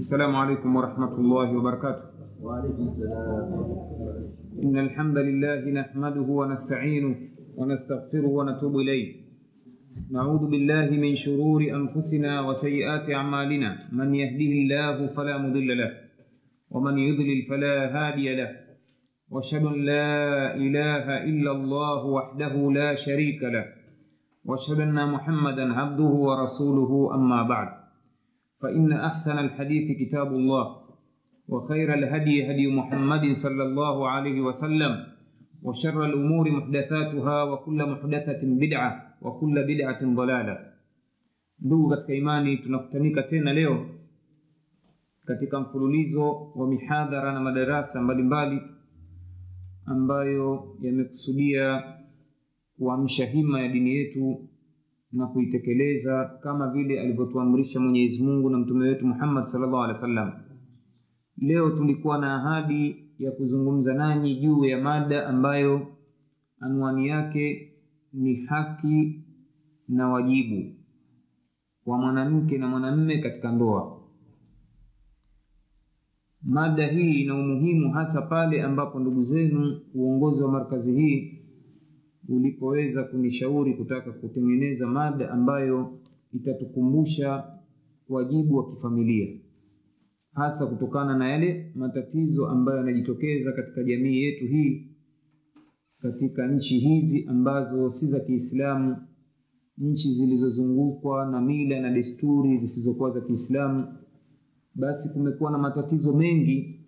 السلام عليكم ورحمة الله وبركاته. وعليكم السلام إن الحمد لله نحمده ونستعينه ونستغفره ونتوب إليه. نعوذ بالله من شرور أنفسنا وسيئات أعمالنا. من يهده الله فلا مضل له ومن يضلل فلا هادي له. وأشهد أن لا إله إلا الله وحده لا شريك له. وأشهد أن محمدا عبده ورسوله أما بعد. فان احسن الحديث كتاب الله وخير الهدي هدي محمد صلى الله عليه وسلم وشر الامور محدثاتها وكل محدثه بدعه وكل بدعه ضلاله ndugu katika imani tunakutanika tena leo katika mfululizo wa mihadhara na madarasa mbalimbali ambayo yamekusudia kuamsha hima ya dini yetu na kuitekeleza kama vile alivyotuamrisha mwenyezi mungu na mtume wetu muhammad salllah alehi wa leo tulikuwa na ahadi ya kuzungumza nanyi juu ya mada ambayo anwani yake ni haki na wajibu wa mwanamke na mwanamme katika ndoa. Mada hii ina umuhimu hasa pale ambapo ndugu zenu uongozi wa markazi hii ulipoweza kunishauri kutaka kutengeneza mada ambayo itatukumbusha wajibu wa kifamilia. Hasa kutokana na yale matatizo ambayo yanajitokeza katika jamii yetu hii katika nchi hizi ambazo si za kiislamu nchi zilizozungukwa na mila na desturi zisizokuwa za kiislamu basi kumekuwa na matatizo mengi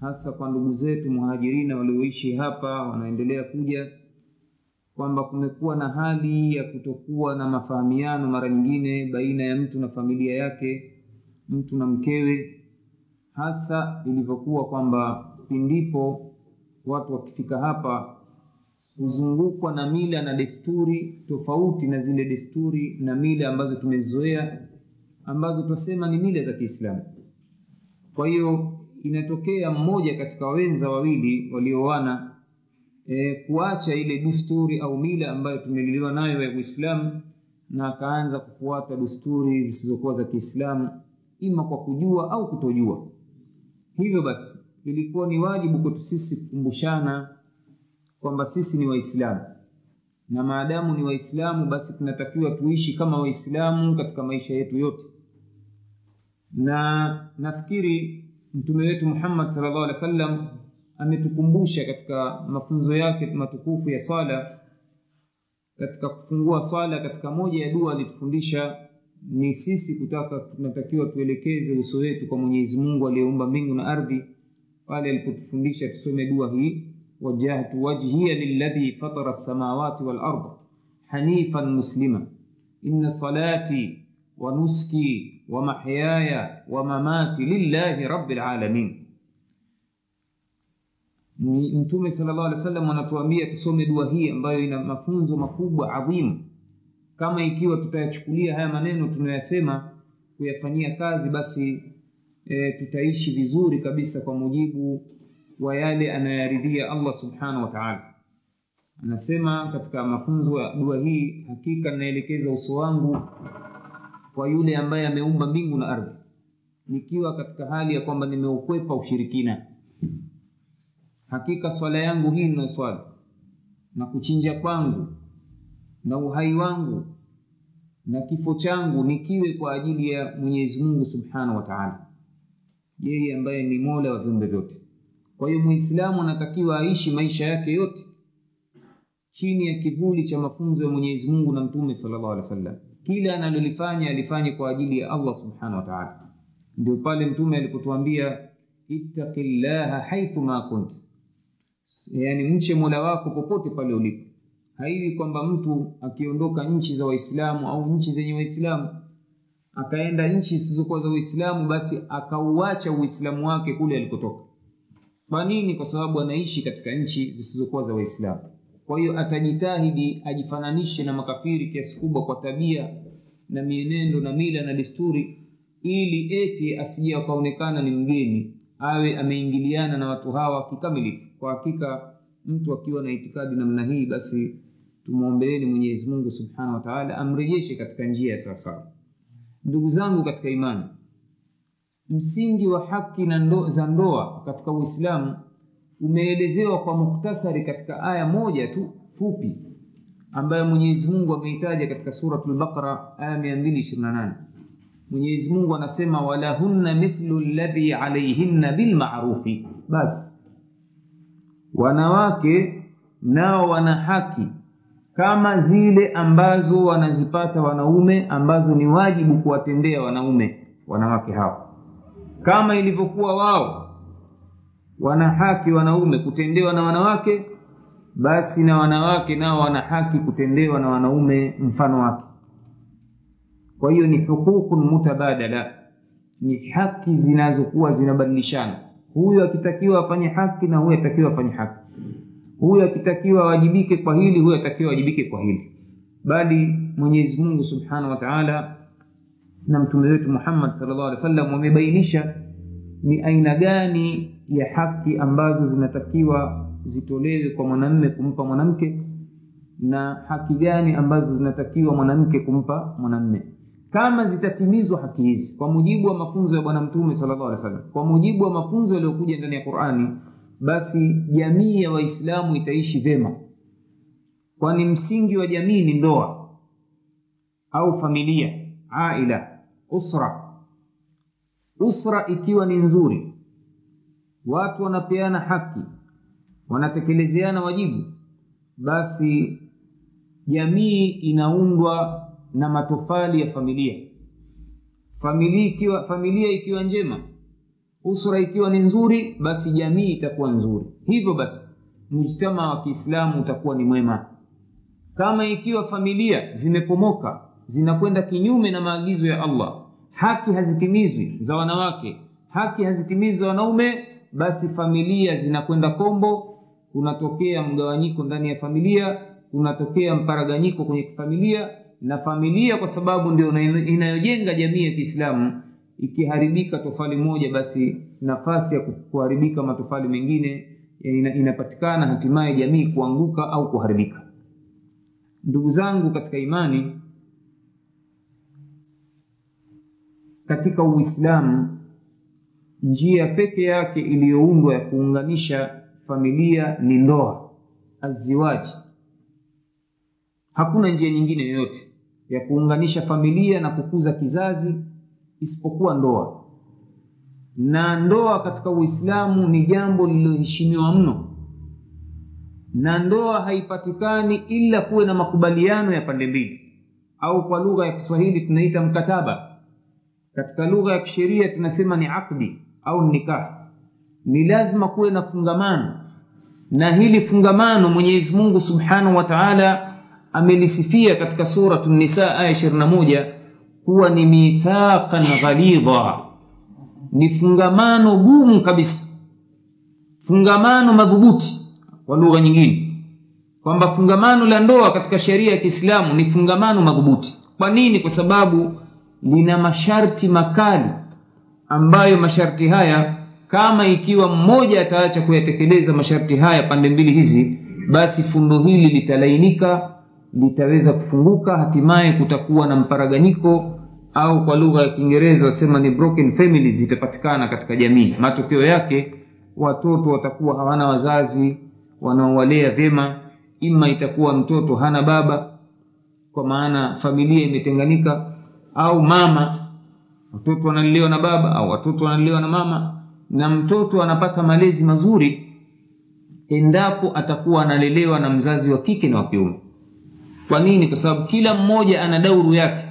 hasa kwa ndugu zetu muhajirina walioishi hapa wanaendelea kuja kwamba kumekuwa na hali ya kutokuwa na mafahamiano mara nyingine baina ya mtu na familia yake mtu na mkewe hasa ilivyokuwa kwamba pindipo watu wakifika hapa huzungukwa na mila na desturi tofauti na zile desturi na mila ambazo tumezoea ambazo twasema ni mila za kiislamu. Kwa hiyo inatokea mmoja katika wenza wawili walioana e, kuacha ile dusturi au mila ambayo tumeliliwa nayo ya uislamu na akaanza kufuata dusturi zisizokuwa za kiislamu ima kwa kujua au kutojua. Hivyo basi ilikuwa ni wajibu kwetu sisi kukumbushana kwamba sisi ni waislamu. Na maadamu ni waislamu basi tunatakiwa tuishi kama waislamu katika maisha yetu yote. Na nafikiri mtume wetu muhammad sallallahu alaihi wa sallam ametukumbusha katika mafunzo yake matukufu ya sala katika kufungua swala katika moja ya dua alitufundisha ni sisi kutaka tunatakiwa tuelekeze uso wetu kwa mwenyezi mungu aliyeumba mbingu na ardhi pale alipotufundisha tusome dua hii wajahtu wajhiya lilladhi fatara lsamawati walard hanifan muslima. Inna salati wa nuski wa mahyaya wa mamati lillahi rabi lalamin mtume salllah alih wa sallam anatuambia tusome dua hii ambayo ina mafunzo makubwa adhimu. Kama ikiwa tutayachukulia haya maneno tunayoyasema kuyafanyia kazi basi e, tutaishi vizuri kabisa kwa mujibu wa yale anayoyaridhia allah subhanahu wa taala. Anasema katika mafunzo ya dua hii hakika naelekeza uso wangu kwa yule ambaye ameumba mbingu na ardhi. Nikiwa katika hali ya kwamba nimeukwepa ushirikina hakika swala yangu hii inayoswali na kuchinja kwangu. Na uhai wangu. Na kifo changu nikiwe kwa ajili ya mwenyezi mungu subhanahu wa yeye ambaye ni mola wa viumbe vyote. Kwa hiyo muislamu anatakiwa aishi maisha yake yote. Chini ya kivuli cha mafunzo ya mwenyezi mungu na mtume salllah alih wasallam. kila analolifanya alifanye kwa ajili ya allah subhanahu wa ndio pale mtume alipotuambia ittaqillaha haithu ma kunt yaani mche mola wako popote pale ulipo. Haiwi kwamba mtu akiondoka nchi za waislamu au nchi zenye waislamu akaenda nchi zisizokuwa za uislamu basi akauacha uislamu wake kule alikotoka. Kwa nini? Kwa sababu anaishi katika nchi zisizokuwa za waislamu. Kwa hiyo atajitahidi ajifananishe na makafiri kiasi kubwa kwa tabia na mienendo na mila na desturi ili eti asije akaonekana ni mgeni awe ameingiliana na watu hawa kikamilifu. Kwa hakika mtu akiwa na itikadi namna hii basi tumwombeeni mwenyezi mungu subhanahu wataala amrejeshe katika njia ya sawasawa. Ndugu zangu katika imani msingi wa haki na ndo, za ndoa katika uislamu umeelezewa kwa muktasari katika aya moja tu fupi ambayo mwenyezi mungu ameitaja katika suratul baqara aya 228 mwenyezi mungu anasema walahunna mithlu ladhi alaihinna bilmarufi basi wanawake nao wana haki kama zile ambazo wanazipata wanaume ambazo ni wajibu kuwatendea wanaume wanawake hao. Kama ilivyokuwa wao wana haki wanaume kutendewa na wanawake basi na wanawake nao wana haki kutendewa na wanaume mfano wake kwa hiyo ni hukukun mutabadala ni haki zinazokuwa zinabadilishana. Huyu akitakiwa afanye haki na huyu atakiwa afanye haki. Huyu akitakiwa awajibike kwa hili huyu atakiwa awajibike kwa hili. Bali mwenyezi mungu subhanahu wa taala na mtume wetu muhammad salllah alih wa wamebainisha ni aina gani ya haki ambazo zinatakiwa zitolewe kwa mwanamme kumpa mwanamke na haki gani ambazo zinatakiwa mwanamke kumpa mwanamme kama zitatimizwa haki hizi. Kwa mujibu wa mafunzo ya bwana mtume sallallahu alaihi wasallam kwa mujibu wa mafunzo yaliyokuja ndani ya qurani basi jamii ya waislamu itaishi vyema. Kwani msingi wa jamii ni ndoa au familia aila usra. Usra ikiwa ni nzuri watu wanapeana haki wanatekelezeana wajibu basi jamii inaundwa na matofali ya familia. Familia ikiwa familia ikiwa njema usra ikiwa ni nzuri basi jamii itakuwa nzuri. Hivyo basi mujtama wa kiislamu utakuwa ni mwema. Kama ikiwa familia zimepomoka zinakwenda kinyume na maagizo ya allah haki hazitimizwi za wanawake haki hazitimizwi za wanaume basi familia zinakwenda kombo. Kunatokea mgawanyiko ndani ya familia kunatokea mparaganyiko kwenye familia na familia kwa sababu ndio inayojenga jamii ya kiislamu. Ikiharibika tofali moja basi nafasi ya kuharibika matofali mengine inapatikana hatimaye jamii kuanguka au kuharibika. Ndugu zangu katika imani katika uislamu njia peke yake iliyoundwa ya kuunganisha familia ni ndoa aziwaji. Hakuna njia nyingine yoyote ya kuunganisha familia na kukuza kizazi isipokuwa ndoa. Na ndoa katika uislamu ni jambo lililoheshimiwa mno. Na ndoa haipatikani ila kuwe na makubaliano ya pande mbili au kwa lugha ya kiswahili tunaita mkataba. Katika lugha ya kisheria tunasema ni akdi au nikah. Ni lazima kuwe na fungamano. Na hili fungamano mwenyezi mungu subhanahu wa taala amelisifia katika suratu nisa aya 21 kuwa ni mithaqan ghalidha. Ni fungamano gumu kabisa. Fungamano madhubuti kwa lugha nyingine. Kwamba fungamano la ndoa katika sheria ya kiislamu ni fungamano madhubuti. Kwa nini? Kwa sababu lina masharti makali ambayo masharti haya kama ikiwa mmoja ataacha kuyatekeleza masharti haya pande mbili hizi basi fundo hili litalainika litaweza kufunguka hatimaye kutakuwa na mparaganyiko au kwa lugha ya kiingereza wasema ni broken families zitapatikana katika jamii. Matokeo yake watoto watakuwa hawana wazazi wanaowalea vyema ima itakuwa mtoto hana baba kwa maana familia imetenganika au mama watoto wanalelewa na baba au watoto wanalelewa na mama na mtoto anapata malezi mazuri endapo atakuwa analelewa na mzazi wa kike na wa kiume kwa nini? Kwa sababu kila mmoja ana dauru yake.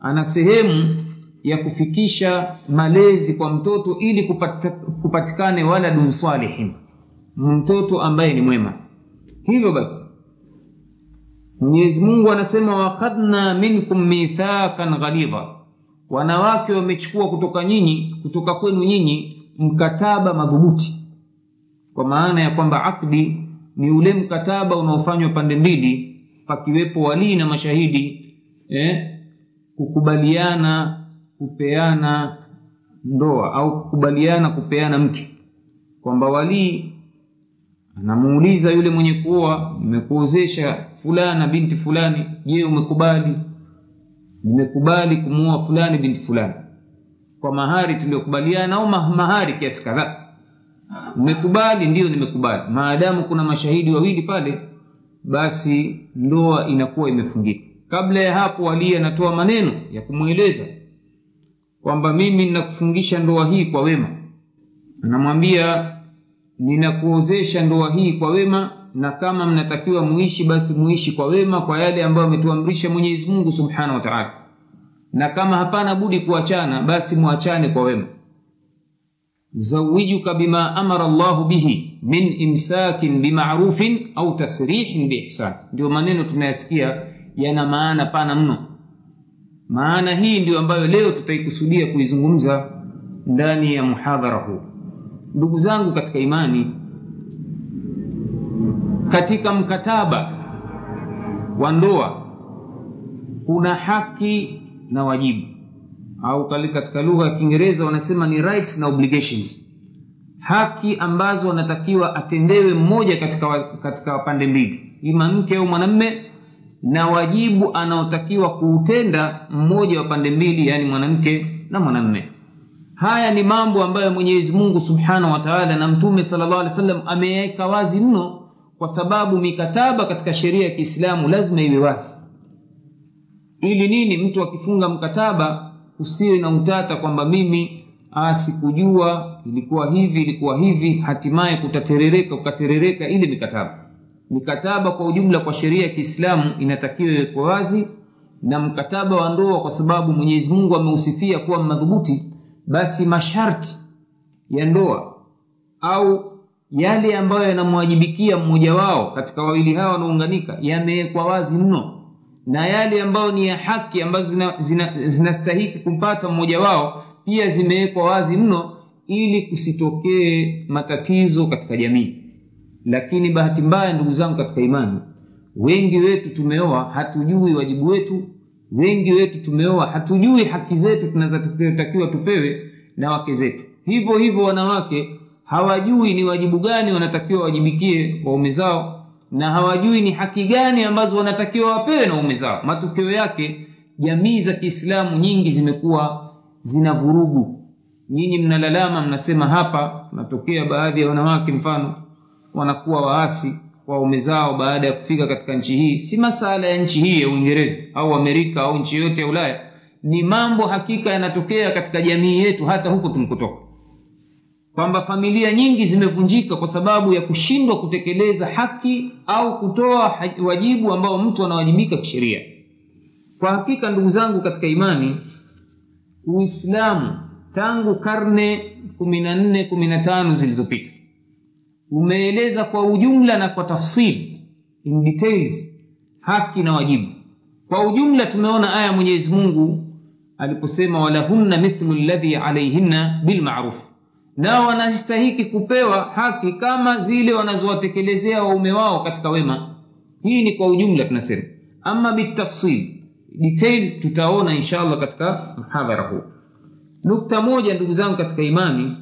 Ana sehemu ya kufikisha malezi kwa mtoto ili kupatikane waladun salihin. Mtoto ambaye ni mwema. Hivyo basi mwenyezi mungu anasema wakhadna minkum mithaqan ghalidha wanawake wamechukua kutoka nyinyi kutoka kwenu nyinyi mkataba madhubuti. Kwa maana ya kwamba akdi ni ule mkataba unaofanywa pande mbili pakiwepo walii na mashahidi eh, kukubaliana kupeana ndoa au kukubaliana kupeana mke. Kwamba walii anamuuliza yule mwenye kuoa nimekuozesha fulana binti fulani. Je umekubali? Nimekubali kumuoa fulani binti fulani. Kwa mahari tuliyokubaliana au mahari kiasi kadhaa. Mmekubali ndio nimekubali. Maadamu kuna mashahidi wawili pale basi ndoa inakuwa imefungika. Kabla ya hapo walii anatoa maneno ya kumweleza kwamba mimi ninakufungisha ndoa hii kwa wema. Anamwambia ninakuozesha ndoa hii kwa wema na kama mnatakiwa muishi basi muishi kwa wema kwa yale ambayo ametuamrisha mwenyezi mungu subhanahu wa taala. Na kama hapana budi kuachana basi mwachane kwa wema. Zawijuka bima amara llahu bihi min imsakin bimarufin au tasrihin biihsan ndio maneno tunayasikia yana maana pana mno. Maana hii ndio ambayo leo tutaikusudia kuizungumza ndani ya muhadhara huu. Ndugu zangu katika imani katika mkataba wa ndoa kuna haki na wajibu. Au katika lugha ya kiingereza wanasema ni rights na obligations haki ambazo wanatakiwa atendewe mmoja katika, katika pande mbili. Ima mke au mwanamme na wajibu anaotakiwa kuutenda mmoja wa pande mbili yaani mwanamke na mwanamme. Haya ni mambo ambayo mwenyezi mungu subhanahu wa taala na mtume sala llah wazi mno kwa sababu mikataba katika sheria ya kiislamu lazima iwe wazi. Ili nini? Mtu akifunga mkataba usiwe na utata kwamba mimi ah, sikujua ilikuwa hivi ilikuwa hivi hatimaye kutaterereka ukaterereka ile mikataba mikataba kwa ujumla kwa sheria ya kiislamu inatakiwa iwekwe wazi na mkataba wa ndoa kwa sababu mwenyezi mungu ameusifia kuwa madhubuti basi masharti ya ndoa au yale ambayo yanamwajibikia mmoja wao katika wawili hawa wanaounganika yamewekwa wazi mno. Na yale ambayo ni ya haki ambazo zinastahiki zina, zina kumpata mmoja wao pia zimewekwa wazi mno ili kusitokee matatizo katika jamii. Lakini bahati mbaya ndugu zangu katika imani wengi wetu tumeoa hatujui wajibu wetu. Wengi wetu tumeoa hatujui haki zetu tunazotakiwa tupewe na wake zetu. Hivyo hivyo wanawake hawajui ni wajibu gani wanatakiwa wajibikie waume zao na hawajui ni haki gani ambazo wanatakiwa wapewe na waume zao. Matokeo yake jamii za kiislamu nyingi zimekuwa zina vurugu. Nyinyi mnalalama mnasema hapa unatokea baadhi ya wanawake mfano wanakuwa waasi kwa zao baada ya kufika katika nchi hii. Si masala ya nchi hii ya uingereza au amerika au nchi yoyote ya ulaya. Ni mambo hakika yanatokea katika jamii yetu hata huko tulikotoka. Kwamba familia nyingi zimevunjika kwa sababu ya kushindwa kutekeleza haki au kutoa wajibu ambao mtu anawajibika kisheria. Kwa hakika ndugu zangu katika imani uislamu tangu karne kumi na nne kumi na tano zilizopita umeeleza kwa ujumla na kwa tafsil in details haki na wajibu. Kwa ujumla tumeona aya mwenyezi mungu aliposema walahunna mithlu ladhi alaihinna bilmaruf. Nao wanastahiki kupewa haki kama zile wanazowatekelezea waume wao katika wema. Hii ni kwa ujumla tunasema. Ama bitafsil detail tutaona inshallah katika mhadhara huu. Nukta moja ndugu zangu katika imani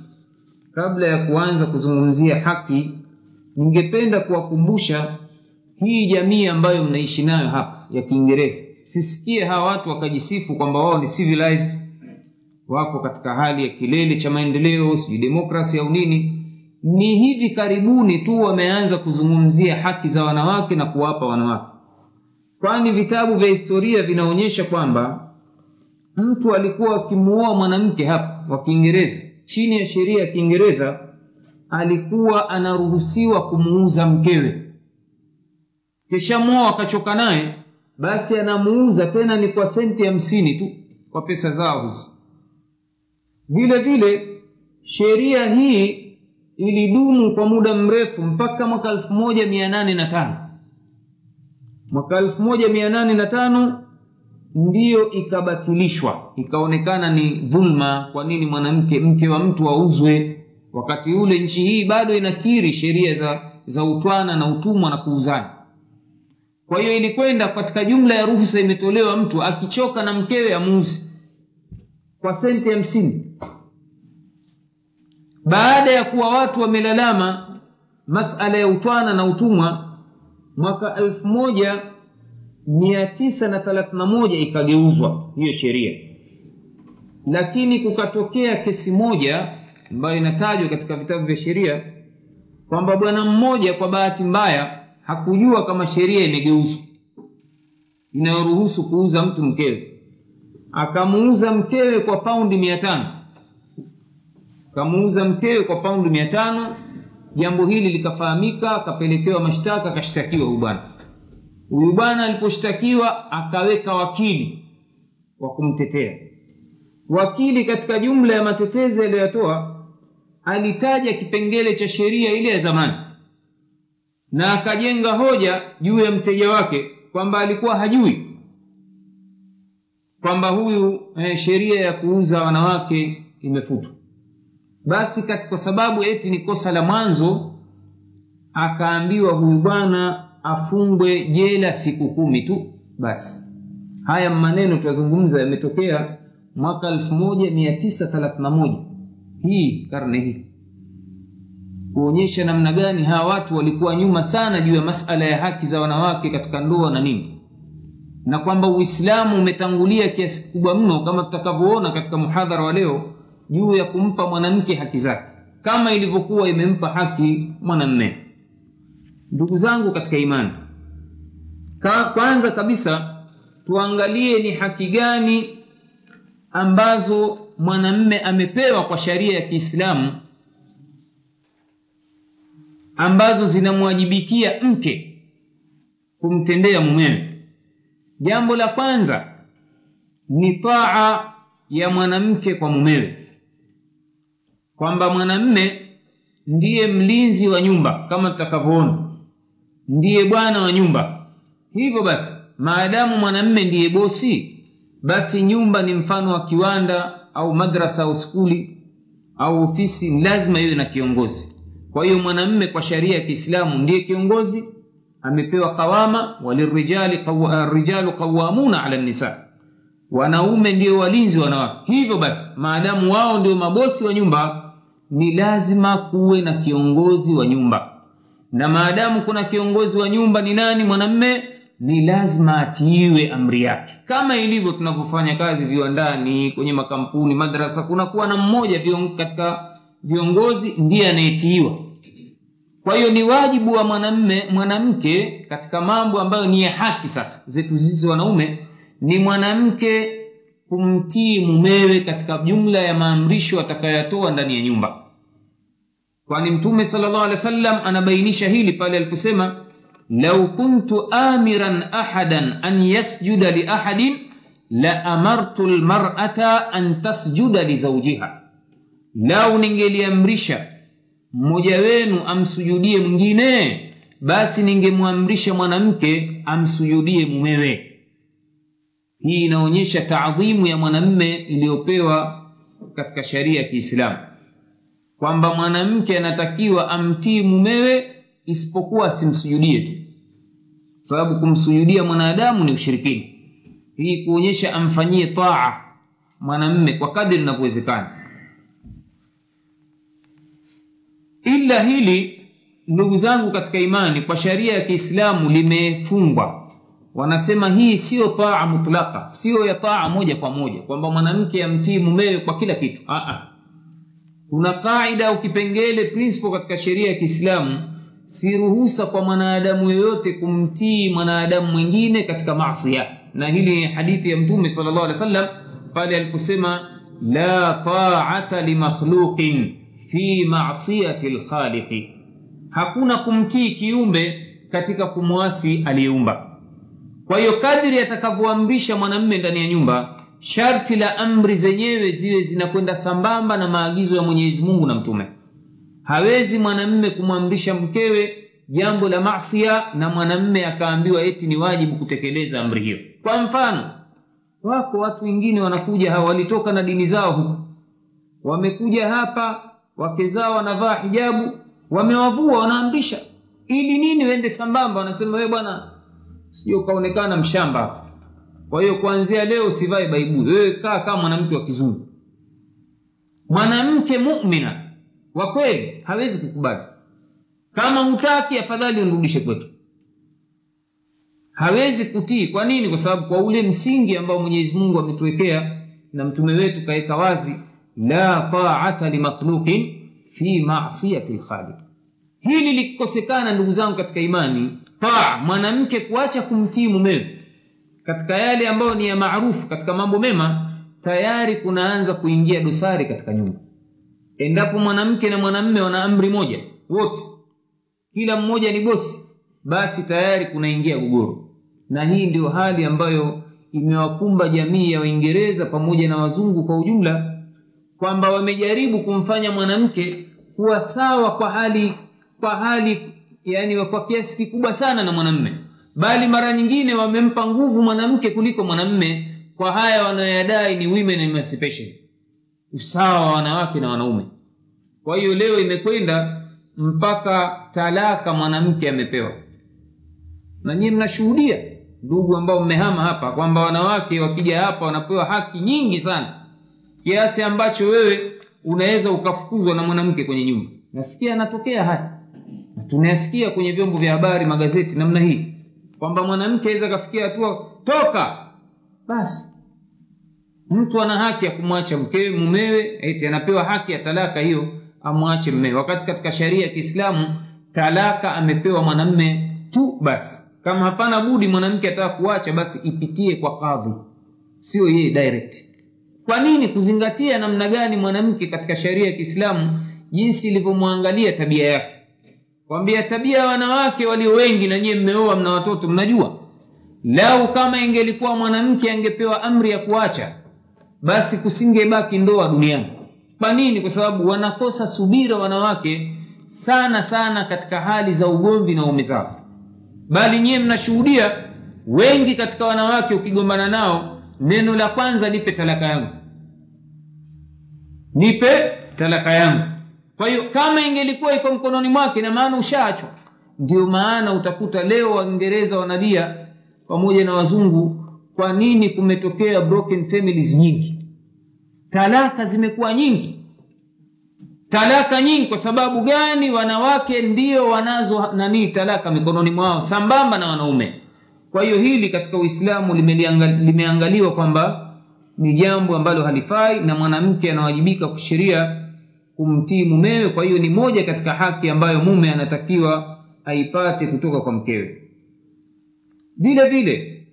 kabla ya kuanza kuzungumzia haki ningependa kuwakumbusha hii jamii ambayo mnaishi nayo hapa ya kiingereza. Sisikie hawa watu wakajisifu kwamba wao ni civilized. Wako katika hali ya kilele cha maendeleo sijui demokrasi au nini. Ni hivi karibuni tu wameanza kuzungumzia haki za wanawake na kuwapa wanawake kwani vitabu vya historia vinaonyesha kwamba mtu alikuwa akimuoa mwanamke hapa wa kiingereza chini ya sheria ya kiingereza alikuwa anaruhusiwa kumuuza mkewe. Kishamwoa akachoka naye basi anamuuza tena ni kwa senti hamsini tu kwa pesa zao hizi. Vile vile sheria hii ilidumu kwa muda mrefu mpaka mwaka elfu moja mia nane na tano mwaka elfu moja mia nane na tano ndiyo ikabatilishwa ikaonekana ni dhulma kwa nini mwanamke mke wa mtu auzwe. Wakati ule nchi hii bado inakiri sheria za za utwana na utumwa na kuuzana. Kwa hiyo ilikwenda katika jumla ya ruhusa imetolewa mtu akichoka na mkewe amuuzi kwa senti hamsini. Baada ya kuwa watu wamelalama masala ya utwana na utumwa mwaka elfu moja mia tisa na thelathini na moja ikageuzwa hiyo sheria. Lakini kukatokea kesi moja ambayo inatajwa katika vitabu vya sheria kwamba bwana mmoja kwa bahati mbaya hakujua kama sheria imegeuzwa inayoruhusu kuuza mtu mkewe. Akamuuza mkewe kwa paundi mia tano. Akamuuza mkewe kwa paundi mia tano jambo hili likafahamika akapelekewa mashtaka akashtakiwa huyu bwana. Huyu bwana aliposhtakiwa akaweka wakili wa kumtetea. Wakili katika jumla ya matetezi aliyoyatoa alitaja kipengele cha sheria ile ya zamani. Na akajenga hoja juu ya mteja wake kwamba alikuwa hajui kwamba huyu eh, sheria ya kuuza wanawake imefutwa basi kwa sababu eti ni kosa la mwanzo akaambiwa huyu bwana afungwe jela siku kumi tu. Basi haya maneno tunazungumza yametokea mwaka elfu moja mia tisa thelathini na moja. Hii karne hii kuonyesha namna gani hawa watu walikuwa nyuma sana juu ya masala ya haki za wanawake katika ndoa na nini na kwamba uislamu umetangulia kiasi kikubwa mno kama tutakavyoona katika muhadhara wa leo juu ya kumpa mwanamke haki zake kama ilivyokuwa imempa haki mwanamme. Ndugu zangu katika imani Ka, kwanza kabisa tuangalie ni haki gani ambazo mwanamme amepewa kwa sharia ya kiislamu ambazo zinamwajibikia mke kumtendea mumewe. Jambo la kwanza ni taa ya mwanamke kwa mumewe kwamba mwanamme ndiye mlinzi wa nyumba kama tutakavyoona. Ndiye bwana wa nyumba. Hivyo basi maadamu mwanamme ndiye bosi basi nyumba ni mfano wa kiwanda au madrasa au skuli au ofisi lazima iwe na kiongozi. Kwa hiyo mwanamme kwa sharia ya kiislamu ndiye kiongozi amepewa qawama walirijalu rijalu qawamuna ala nisa. Wanaume ndio walinzi wanawake. Hivyo basi maadamu wao ndio mabosi wa nyumba ni lazima kuwe na kiongozi wa nyumba. Na maadamu kuna kiongozi wa nyumba ni nani? Mwanamme. Ni lazima atiiwe amri yake. Kama ilivyo tunavyofanya kazi viwandani kwenye makampuni madrasa kunakuwa na mmoja vion, katika viongozi ndiye anayetiiwa. Kwa hiyo ni wajibu wa mwanamme mwanamke katika mambo ambayo ni ya haki sasa zetu sisi wanaume ni mwanamke kumtii mumewe katika jumla ya maamrisho atakayoyatoa ndani ya nyumba kwani mtume sal llahu alehi wa sallam anabainisha hili pale aliposema lau kuntu amiran ahadan an yasjuda liahadin la amartu lmarata an tasjuda lizaujiha lau ningeliamrisha mmoja wenu amsujudie mwingine basi ningemwamrisha mwanamke amsujudie mumewe. Hii inaonyesha taadhimu ya mwanamme iliyopewa katika sharia ya kiislamu kwamba mwanamke anatakiwa amtii mumewe isipokuwa asimsujudie tu. Sababu kumsujudia mwanadamu ni ushirikini hii kuonyesha amfanyie taa mwanamme kwa kadri inavyowezekana. Ila hili ndugu zangu katika imani kwa sharia ya kiislamu limefungwa. Wanasema hii siyo taa mutlaka siyo ya taa moja kwa moja kwamba mwanamke amtii mumewe kwa kila kitu. Aa. Kuna kaida au kipengele principle katika sheria ya kiislamu si ruhusa kwa mwanadamu yoyote kumtii mwanadamu mwingine katika masia na hili ni hadithi ya mtume sala llahu alehi wa sallam pale aliposema la taata limakhluqin fi masiyati lkhaliqi. Hakuna kumtii kiumbe katika kumwasi aliyeumba. Kwa hiyo kadri atakavyoamrisha mwanamme ndani ya nyumba sharti la amri zenyewe ziwe zinakwenda sambamba na maagizo ya mwenyezi mungu na mtume. Hawezi mwanamme kumwamrisha mkewe jambo la masia na mwanamme akaambiwa eti ni wajibu kutekeleza amri hiyo. Kwa mfano wako watu wengine wanakuja hawa walitoka na dini zao huku wamekuja hapa wake zao wanavaa hijabu wamewavua wanaamrisha. Ili nini wende sambamba? Wanasema we bwana sio ukaonekana mshamba kwa hiyo kuanzia leo usivae baibui wewe kaa kama mwanamke wa kizungu. Mwanamke mumina wa kweli hawezi kukubali. Kama hutaki afadhali unrudishe kwetu. Hawezi kutii. Kwa nini? Kwa sababu kwa ule msingi ambao mwenyezi mungu ametuwekea na mtume wetu kaweka wazi la taata limakhluqin fi masiyati lkhaliq. Hili likikosekana ndugu zangu katika imani taa mwanamke kuacha kumtii mumewe katika yale ambayo ni ya maarufu katika mambo mema tayari kunaanza kuingia dosari katika nyumba. Endapo mwanamke na mwanamme wana amri moja wote kila mmoja ni bosi basi tayari kunaingia gogoro. Na hii ndio hali ambayo imewakumba jamii ya waingereza pamoja na wazungu kwa ujumla kwamba wamejaribu kumfanya mwanamke kuwa sawa kwa hali kwa hali yani kwa kiasi kikubwa sana na mwanamme bali mara nyingine wamempa nguvu mwanamke kuliko mwanamme. Kwa haya wanayoyadai ni women emancipation. Usawa wa wanawake na wanaume. Kwa hiyo leo imekwenda mpaka talaka mwanamke amepewa. Na nyie mnashuhudia ndugu ambao mmehama hapa kwamba wanawake wakija hapa wanapewa haki nyingi sana. Kiasi ambacho wewe unaweza ukafukuzwa na mwanamke kwenye nyumba. Nasikia anatokea haya na tunayasikia kwenye vyombo vya habari magazeti namna hii kwamba mwanamke aweza akafikia hatua toka basi mtu ana haki ya kumwacha mkewe mumewe eti anapewa haki ya talaka hiyo amwache mmewe wakati katika sheria ya kiislamu talaka amepewa mwanamme tu basi. Kama hapana budi mwanamke ataka kuacha basi ipitie kwa kadhi sio yeye direct. Kwa nini? Kuzingatia namna gani mwanamke katika sheria ya kiislamu jinsi ilivyomwangalia tabia yake kwambia tabia ya wanawake walio wengi na nyie mmeoa mna watoto mnajua. Lau kama ingelikuwa mwanamke angepewa amri ya kuacha basi kusingebaki ndoa duniani. Kwa nini? Kwa sababu wanakosa subira wanawake sana sana katika hali za ugomvi na ume zao. Bali nyiye mnashuhudia wengi katika wanawake ukigombana nao neno la kwanza nipe talaka yangu. Nipe talaka yangu kwa hiyo kama ingelikuwa iko mkononi mwake na maana ushaachwa. Ndio maana utakuta leo waingereza wanalia pamoja na wazungu kwa nini kumetokea broken families nyingi? Talaka zimekuwa nyingi. Talaka nyingi kwa sababu gani? Wanawake ndio wanazo nanii talaka mikononi mwao sambamba na wanaume. Kwa hiyo hili katika uislamu limeangaliwa kwamba ni jambo ambalo halifai na mwanamke anawajibika kisheria kumtii mumewe kwa hiyo ni moja katika haki ambayo mume anatakiwa aipate kutoka kwa mkewe. Vile vile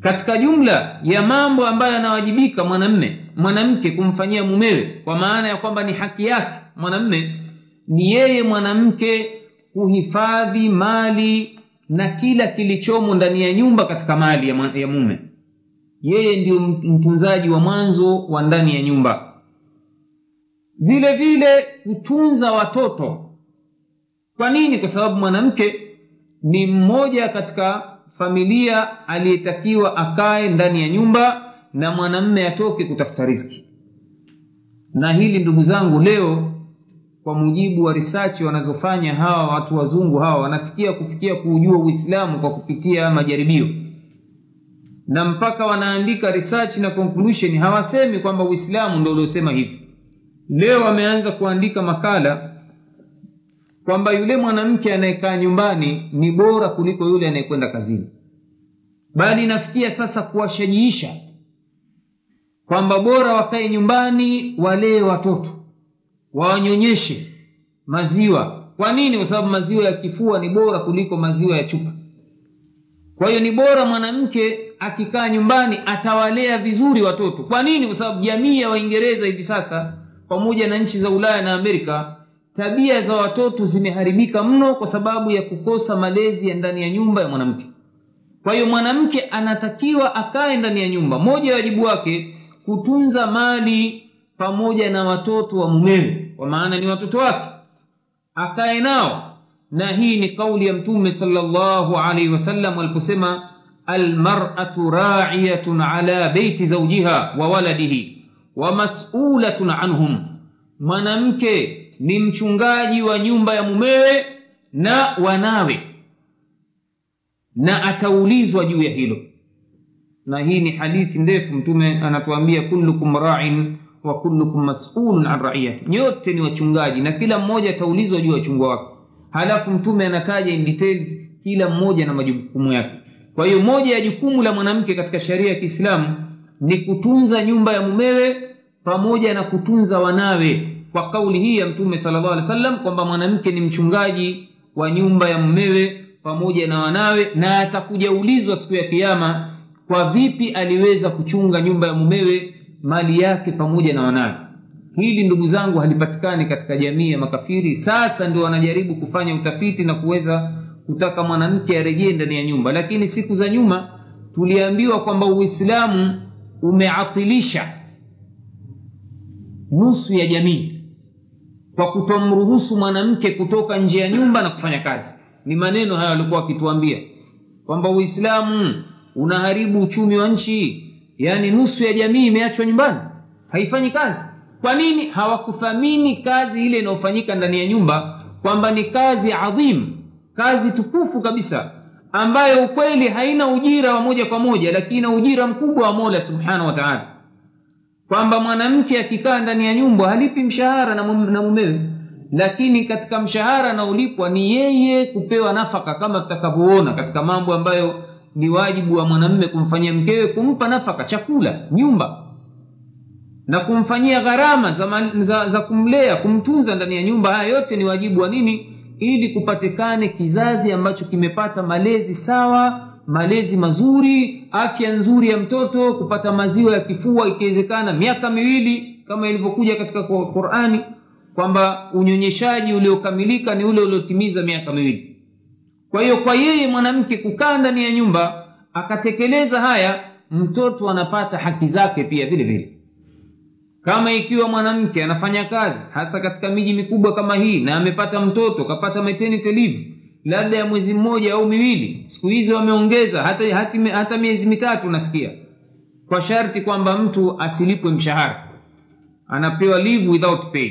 katika jumla ya mambo ambayo anawajibika mwanamme mwanamke kumfanyia mumewe kwa maana ya kwamba ni haki yake mwanamme ni yeye mwanamke kuhifadhi mali na kila kilichomo ndani ya nyumba katika mali ya, ya mume. Yeye ndio mtunzaji wa mwanzo wa ndani ya nyumba vile vile kutunza watoto. Kwa nini? Kwa sababu mwanamke ni mmoja katika familia aliyetakiwa akae ndani ya nyumba na mwanamme atoke kutafuta riski na hili ndugu zangu leo kwa mujibu wa risachi wanazofanya hawa watu wazungu hawa wanafikia kufikia kuujua uislamu kwa kupitia majaribio. Na mpaka wanaandika research na conclusion hawasemi kwamba uislamu ndo uliosema hivi leo ameanza kuandika makala kwamba yule mwanamke anayekaa nyumbani ni bora kuliko yule anayekwenda kazini. Bali nafikia sasa kuwashajiisha kwamba bora wakae nyumbani walee watoto wawanyonyeshe maziwa. Kwa nini? Kwa sababu maziwa ya kifua ni bora kuliko maziwa ya chupa. Kwa hiyo ni bora mwanamke akikaa nyumbani atawalea vizuri watoto. Kwa nini? Kwa sababu jamii ya waingereza hivi sasa pamoja na nchi za ulaya na amerika tabia za watoto zimeharibika mno kwa sababu ya kukosa malezi ya ndani ya nyumba ya mwanamke. Kwa hiyo mwanamke anatakiwa akae ndani ya nyumba. Moja ya wajibu wake kutunza mali pamoja na watoto wa mumewe kwa maana ni watoto wake. Akae nao. Na hii ni kauli ya mtume salllahu alaihi wasallam aliposema almaratu raiyatun ala beiti zaujiha wa waladihi wa masulatun anhum. Mwanamke ni mchungaji wa nyumba ya mumewe na wanawe. Na ataulizwa juu ya hilo. Na hii ni hadithi ndefu mtume anatuambia kullukum ra'in wa kullukum mas'ulun an ra'iyati. Nyote ni wachungaji na kila mmoja ataulizwa juu ya wachungwa wake. Halafu mtume anataja in details kila mmoja na majukumu yake. Kwa hiyo moja ya jukumu la mwanamke katika sheria ya kiislamu ni kutunza nyumba ya mumewe pamoja na kutunza wanawe. Kwa kauli hii ya mtume sallallahu alaihi wasallam kwamba mwanamke ni mchungaji wa nyumba ya mumewe pamoja na wanawe na atakuja ulizwa siku ya kiama kwa vipi aliweza kuchunga nyumba ya mumewe mali yake pamoja na wanawe. Hili ndugu zangu halipatikani katika jamii ya makafiri. Sasa ndio wanajaribu kufanya utafiti na kuweza kutaka mwanamke arejee ndani ya nyumba. Lakini siku za nyuma tuliambiwa kwamba uislamu umeatilisha nusu ya jamii kwa kutomruhusu mwanamke kutoka nje ya nyumba na kufanya kazi. Ni maneno hayo alikuwa wakituambia kwamba uislamu unaharibu uchumi wa nchi yaani nusu ya jamii imeachwa nyumbani haifanyi kazi. Kwa nini? Hawakuthamini kazi ile inayofanyika ndani ya nyumba kwamba ni kazi adhimu kazi tukufu kabisa ambayo ukweli haina ujira wa moja kwa moja lakini ina ujira mkubwa wa mola subhanahu wa taala. Kwamba mwanamke akikaa ndani ya nyumba halipi mshahara na, na mumewe lakini katika mshahara anaolipwa ni yeye kupewa nafaka kama tutakavyoona katika mambo ambayo ni wajibu wa mwanamme kumfanyia mkewe kumpa nafaka chakula nyumba. Na kumfanyia gharama za, za, za kumlea kumtunza ndani ya nyumba haya yote ni wajibu wa nini ili kupatikane kizazi ambacho kimepata malezi sawa malezi mazuri afya nzuri ya mtoto kupata maziwa ya kifua ikiwezekana miaka miwili kama ilivyokuja katika qurani kwamba unyonyeshaji uliokamilika ni ule uliotimiza miaka miwili. Kwa hiyo kwa yeye mwanamke kukaa ndani ya nyumba akatekeleza haya mtoto anapata haki zake pia vile vile kama ikiwa mwanamke anafanya kazi hasa katika miji mikubwa kama hii na amepata mtoto kapata maternity leave labda ya mwezi mmoja au miwili siku hizi wameongeza hata, hata, hata miezi mitatu nasikia kwa sharti kwamba mtu asilipwe mshahara. Anapewa leave without pay.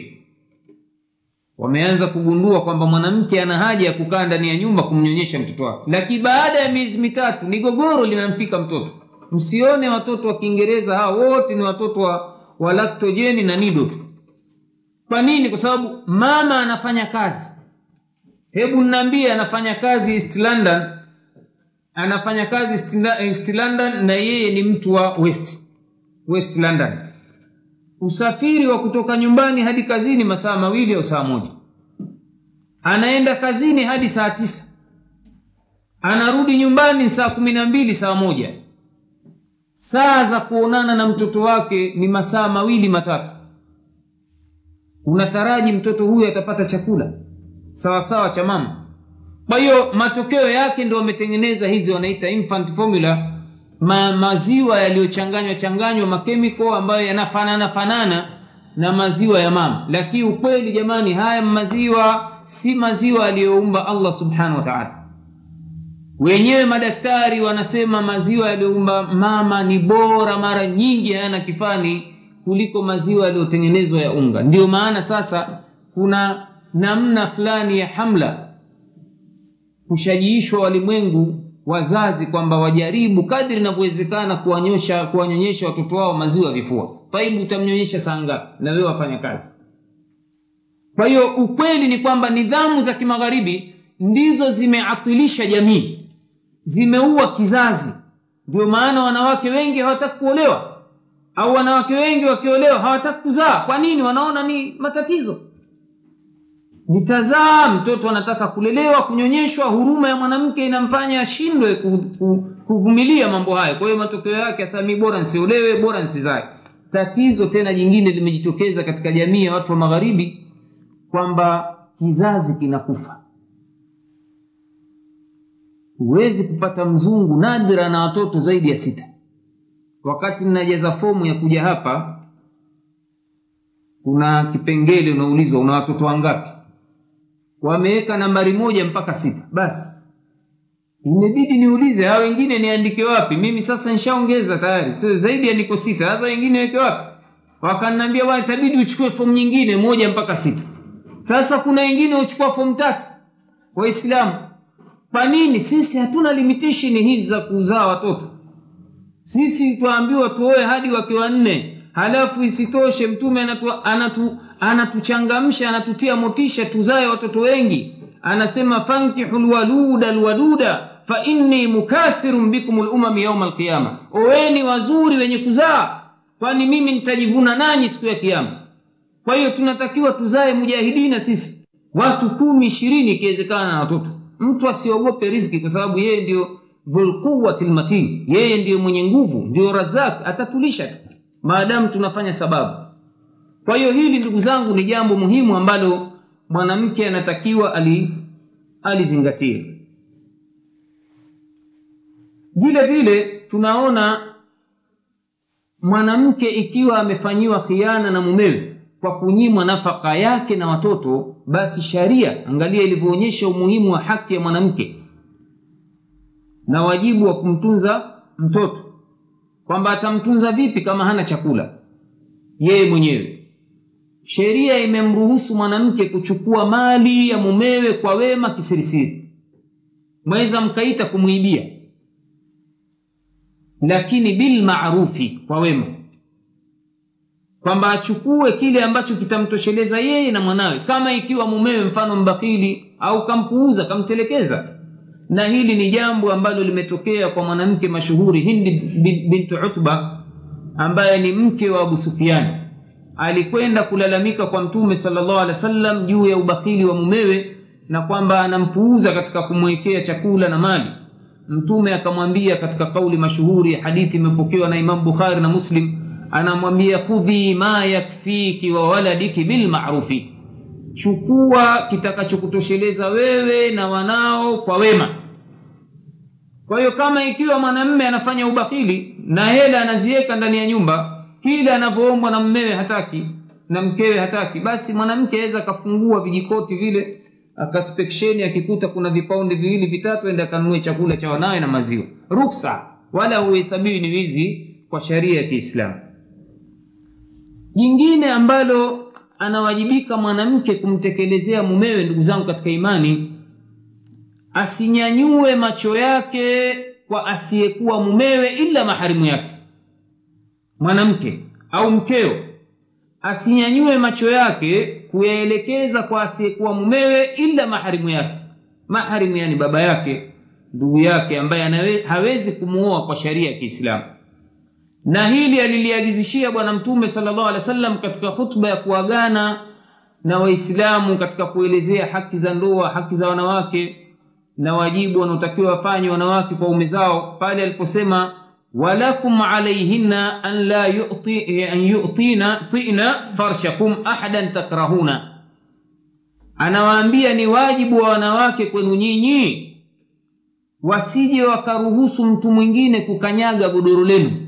Wameanza kugundua kwamba mwanamke ana haja ya kukaa ndani ya nyumba kumnyonyesha mtoto wake. Lakini baada ya miezi mitatu ni gogoro linamfika mtoto. Msione watoto wa kiingereza hawa wote ni watoto wa, wa laktojeni na nido kwa nini? Kwa sababu mama anafanya kazi. Hebu nnaambie anafanya kazi east london. Anafanya kazi east london na yeye ni mtu wa west. West london. Usafiri wa kutoka nyumbani hadi kazini masaa mawili au saa moja. Anaenda kazini hadi saa tisa. Anarudi nyumbani saa kumi na mbili saa moja saa za kuonana na mtoto wake ni masaa mawili matatu. Unataraji mtoto huyu atapata chakula? Sawasawa cha mama. Kwa hiyo matokeo yake ndo wametengeneza hizi wanaita infant formula. Ma, maziwa yaliyochanganywa changanywa makemiko ambayo yanafanana fanana na maziwa ya mama. Lakini ukweli jamani haya maziwa si maziwa aliyoumba allah subhanahu wa taala wenyewe madaktari wanasema maziwa yaliyoumba mama ni bora mara nyingi hayana kifani kuliko maziwa yaliyotengenezwa ya unga. Ndiyo maana sasa kuna namna fulani ya hamla. Kushajiishwa walimwengu wazazi kwamba wajaribu kadri inavyowezekana kuwanyosha kuwanyonyesha watoto wao maziwa vifua. Taibu utamnyonyesha saa ngapi? Na wewe wafanya kazi. Kwa hiyo ukweli ni kwamba nidhamu za kimagharibi ndizo zimeatilisha jamii zimeua kizazi. Ndio maana wanawake wengi hawataki kuolewa. Au wanawake wengi wakiolewa hawataki kuzaa. Kwa nini? Wanaona ni matatizo. Nitazaa mtoto anataka kulelewa kunyonyeshwa huruma ya mwanamke inamfanya ashindwe kuvumilia mambo hayo kwa hiyo matokeo yake asami bora nsiolewe bora nsizae. Tatizo tena jingine limejitokeza katika jamii ya watu wa magharibi kwamba kizazi kinakufa huwezi kupata mzungu nadra na watoto zaidi ya sita. Wakati ninajaza fomu ya kuja hapa kuna kipengele unaulizwa una watoto wangapi? Wameweka nambari moja mpaka sita. Basi imebidi niulize hao wengine niandike wapi? Mimi sasa nishaongeza tayari. So, zaidi ya niko sita. Sasa wengine weke wapi? Wakaniambia itabidi uchukue fomu nyingine moja mpaka sita. Sasa kuna wengine uchukua fomu tatu. Waislamu kwa nini? Sisi hatuna limitation hizi za kuzaa watoto. Sisi twaambiwa tuoe hadi wakiwa nne halafu isitoshe mtume anatu, anatu, anatuchangamsha anatutia motisha tuzae watoto wengi. Anasema fankihu lwaluda lwaduda fa inni mukathirun bikum lumami yauma alqiyama. Oweni wazuri wenye kuzaa kwani mimi nitajivuna nanyi siku ya kiama kwa hiyo tunatakiwa tuzae mujahidina sisi. Watu kumi ishirini ikiwezekana na watoto mtu asiogope riziki kwa sababu yeye ndio dhulquwati lmatin yeye ndiyo mwenye nguvu ndio razak atatulisha tu. Maadamu tunafanya sababu. Kwa hiyo hili ndugu zangu ni jambo muhimu ambalo mwanamke anatakiwa ali alizingatie. Vile vile tunaona mwanamke ikiwa amefanyiwa khiana na mumewe kwa kunyimwa nafaka yake na watoto basi sharia angalia ilivyoonyesha umuhimu wa haki ya mwanamke na wajibu wa kumtunza mtoto. Kwamba atamtunza vipi kama hana chakula? Yeye mwenyewe. Sheria imemruhusu mwanamke kuchukua mali ya mumewe kwa wema kisirisiri. Mweza mkaita kumwibia. Lakini bilmarufi kwa wema kwamba achukue kile ambacho kitamtosheleza yeye na mwanawe kama ikiwa mumewe mfano mbakili au kampuuza kamtelekeza. Na hili ni jambo ambalo limetokea kwa mwanamke mashuhuri hindi bintu utba ambaye ni mke wa abu sufiani alikwenda kulalamika kwa mtume salllah alehi wa sallam juu ya ubakhili wa mumewe na kwamba anampuuza katika kumwekea chakula na mali. Mtume akamwambia katika kauli mashuhuri ya hadithi imepokewa na imamu bukhari na muslim anamwambia khudhi ma yakfiki wa waladiki bilmarufi chukua kitakachokutosheleza wewe na wanao kwa wema. Kwa hiyo kama ikiwa mwanamme anafanya ubahili na hela anaziweka ndani ya nyumba kile anavyoombwa na mmewe hataki na mkewe hataki basi mwanamke aweza akafungua vijikoti vile akaspeksheni akikuta kuna vipaundi viwili vitatu ende akanunue chakula cha wanawe na maziwa. Ruksa. Wala huhesabiwi ni wizi kwa sharia ya kiislamu jingine ambalo anawajibika mwanamke kumtekelezea mumewe ndugu zangu katika imani asinyanyue macho yake kwa asiyekuwa mumewe ila maharimu yake. Mwanamke au mkeo asinyanyue macho yake kuyaelekeza kwa asiyekuwa mumewe ila maharimu yake. Maharimu yani baba yake ndugu yake ambaye hawezi kumuoa kwa sharia ya kiislamu na hili aliliagizishia bwana mtume sal llahu alehi wa sallam katika khutba ya kuagana na waislamu katika kuelezea haki za ndoa haki za wanawake na wajibu wanaotakiwa wafanye wanawake kwa ume zao. Pale aliposema walakum alaihinna an la yu'tina tina farshakum ahadan takrahuna. Anawaambia ni wajibu wa wanawake kwenu nyinyi wasije wakaruhusu mtu mwingine kukanyaga godoro lenu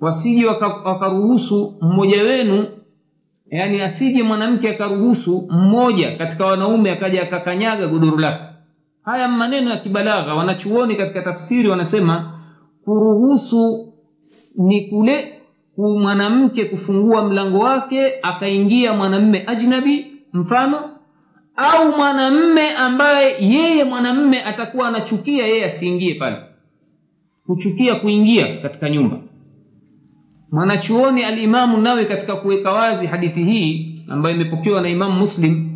wasije wakaruhusu mmoja wenu yaani asije mwanamke akaruhusu mmoja katika wanaume akaja akakanyaga godoro lake. Haya maneno ya kibalagha wanachuoni katika tafsiri wanasema kuruhusu ni kule mwanamke kufungua mlango wake akaingia mwanamme ajnabi mfano au mwanamme ambaye yeye mwanamme atakuwa anachukia yeye asiingie pale. Kuchukia kuingia katika nyumba mwanachuoni alimamu nawe katika kuweka wazi hadithi hii ambayo imepokewa na imamu muslim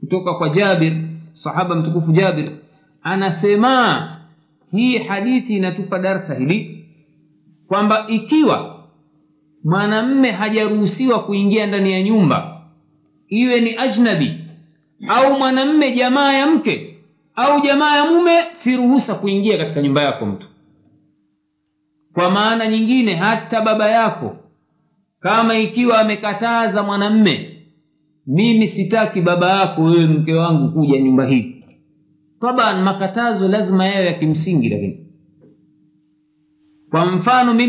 kutoka kwa jabir sahaba mtukufu jabir anasema hii hadithi inatupa darsa hili kwamba ikiwa mwanamme hajaruhusiwa kuingia ndani ya nyumba iwe ni ajnabi au mwanamme jamaa ya mke au jamaa ya mume si ruhusa kuingia katika nyumba yako mtu kwa maana nyingine hata baba yako kama ikiwa amekataza mwanamme mimi sitaki baba yako wewe mke wangu kuja nyumba hii. Taban makatazo lazima yayo ya kimsingi lakini. Kwa mfano mimi